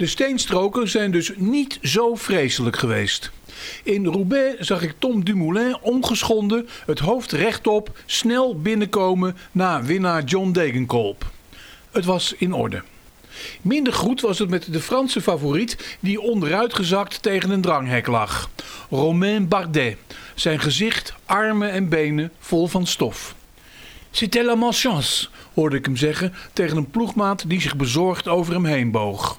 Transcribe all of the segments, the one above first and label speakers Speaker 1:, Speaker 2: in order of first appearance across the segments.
Speaker 1: De steenstroken zijn dus niet zo vreselijk geweest. In Roubaix zag ik Tom Dumoulin ongeschonden, het hoofd rechtop, snel binnenkomen na winnaar John Degenkolb. Het was in orde. Minder goed was het met de Franse favoriet die onderuitgezakt tegen een dranghek lag. Romain Bardet. Zijn gezicht, armen en benen vol van stof. C'était la malchance, hoorde ik hem zeggen tegen een ploegmaat die zich bezorgd over hem heen boog.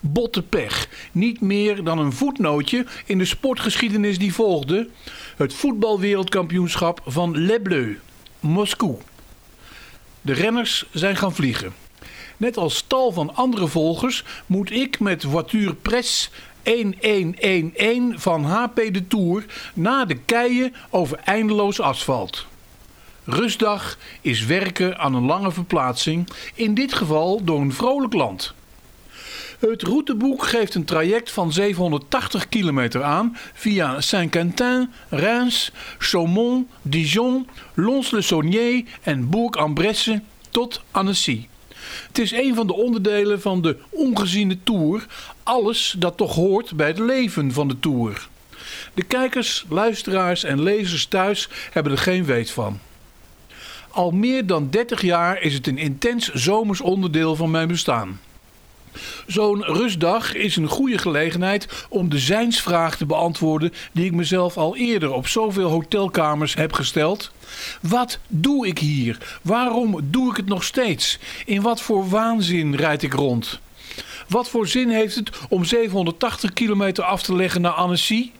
Speaker 1: Botte pech, niet meer dan een voetnootje in de sportgeschiedenis die volgde. Het voetbalwereldkampioenschap van Les Bleus, Moskou. De renners zijn gaan vliegen. Net als tal van andere volgers moet ik met voiture presse 1111 van HP de Tour na de keien over eindeloos asfalt. Rustdag is werken aan een lange verplaatsing, in dit geval door een vrolijk land. Het routeboek geeft een traject van 780 kilometer aan via Saint-Quentin, Reims, Chaumont, Dijon, Lons-le-Saunier en Bourg-en-Bresse tot Annecy. Het is een van de onderdelen van de ongeziene Tour, alles dat toch hoort bij het leven van de Tour. De kijkers, luisteraars en lezers thuis hebben er geen weet van. Al meer dan 30 jaar is het een intens zomers onderdeel van mijn bestaan. Zo'n rustdag is een goede gelegenheid om de zijnsvraag te beantwoorden die ik mezelf al eerder op zoveel hotelkamers heb gesteld. Wat doe ik hier? Waarom doe ik het nog steeds? In wat voor waanzin rijd ik rond? Wat voor zin heeft het om 780 kilometer af te leggen naar Annecy?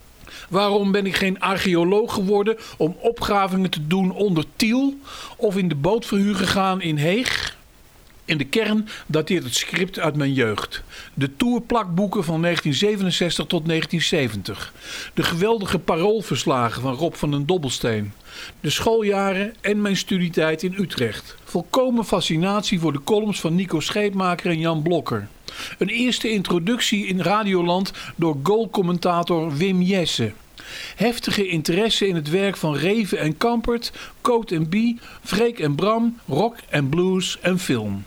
Speaker 1: Waarom ben ik geen archeoloog geworden om opgravingen te doen onder Tiel of in de bootverhuur gegaan in Heeg? In de kern dateert het script uit mijn jeugd. De tourplakboeken van 1967 tot 1970. De geweldige paroolverslagen van Rob van den Dobbelsteen. De schooljaren en mijn studietijd in Utrecht. Volkomen fascinatie voor de columns van Nico Scheepmaker en Jan Blokker. Een eerste introductie in Radioland door goalcommentator Wim Jesse. Heftige interesse in het werk van Reven en Kampert, Coat en Bie, Freek en Bram, rock en blues en film.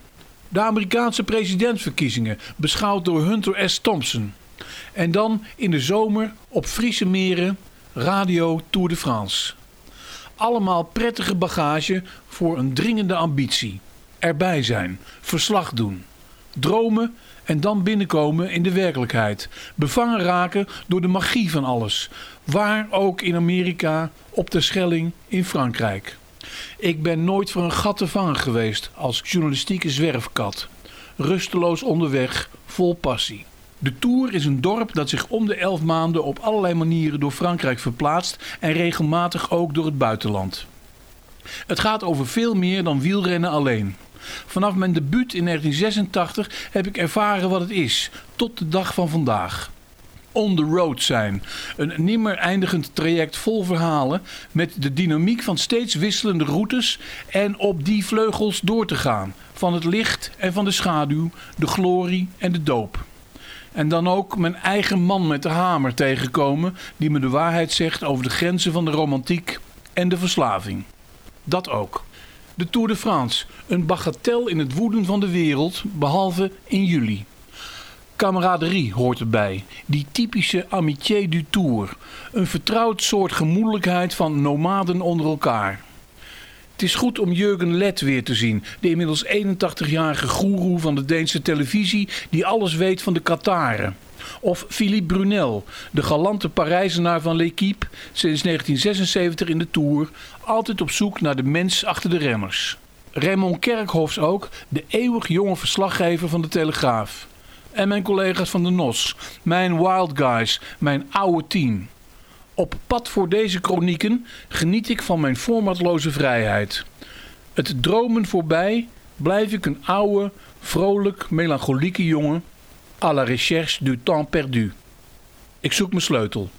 Speaker 1: De Amerikaanse presidentsverkiezingen, beschouwd door Hunter S. Thompson. En dan in de zomer op Friese meren, Radio Tour de France. Allemaal prettige bagage voor een dringende ambitie. Erbij zijn, verslag doen, dromen en dan binnenkomen in de werkelijkheid. Bevangen raken door de magie van alles. Waar ook in Amerika, op de Schelling, in Frankrijk. Ik ben nooit voor een gat te vangen geweest als journalistieke zwerfkat. Rusteloos onderweg, vol passie. De Tour is een dorp dat zich om de elf maanden op allerlei manieren door Frankrijk verplaatst en regelmatig ook door het buitenland. Het gaat over veel meer dan wielrennen alleen. Vanaf mijn debuut in 1986 heb ik ervaren wat het is, tot de dag van vandaag on the road zijn. Een nimmer eindigend traject vol verhalen met de dynamiek van steeds wisselende routes en op die vleugels door te gaan. Van het licht en van de schaduw, de glorie en de doop. En dan ook mijn eigen man met de hamer tegenkomen die me de waarheid zegt over de grenzen van de romantiek en de verslaving. Dat ook. De Tour de France, een bagatel in het woeden van de wereld, behalve in juli. Kameraderie hoort erbij, die typische amitié du tour. Een vertrouwd soort gemoedelijkheid van nomaden onder elkaar. Het is goed om Jurgen Let weer te zien, de inmiddels 81-jarige goeroe van de Deense televisie die alles weet van de Kataren. Of Philippe Brunel, de galante Parijzenaar van L'Equipe, sinds 1976 in de Tour, altijd op zoek naar de mens achter de remmers. Raymond Kerkhofs ook, de eeuwig jonge verslaggever van de Telegraaf en mijn collega's van de NOS. Mijn Wild Guys, mijn oude team. Op pad voor deze chronieken geniet ik van mijn formatloze vrijheid. Het dromen voorbij blijf ik een oude, vrolijk, melancholieke jongen à la recherche du temps perdu. Ik zoek mijn sleutel.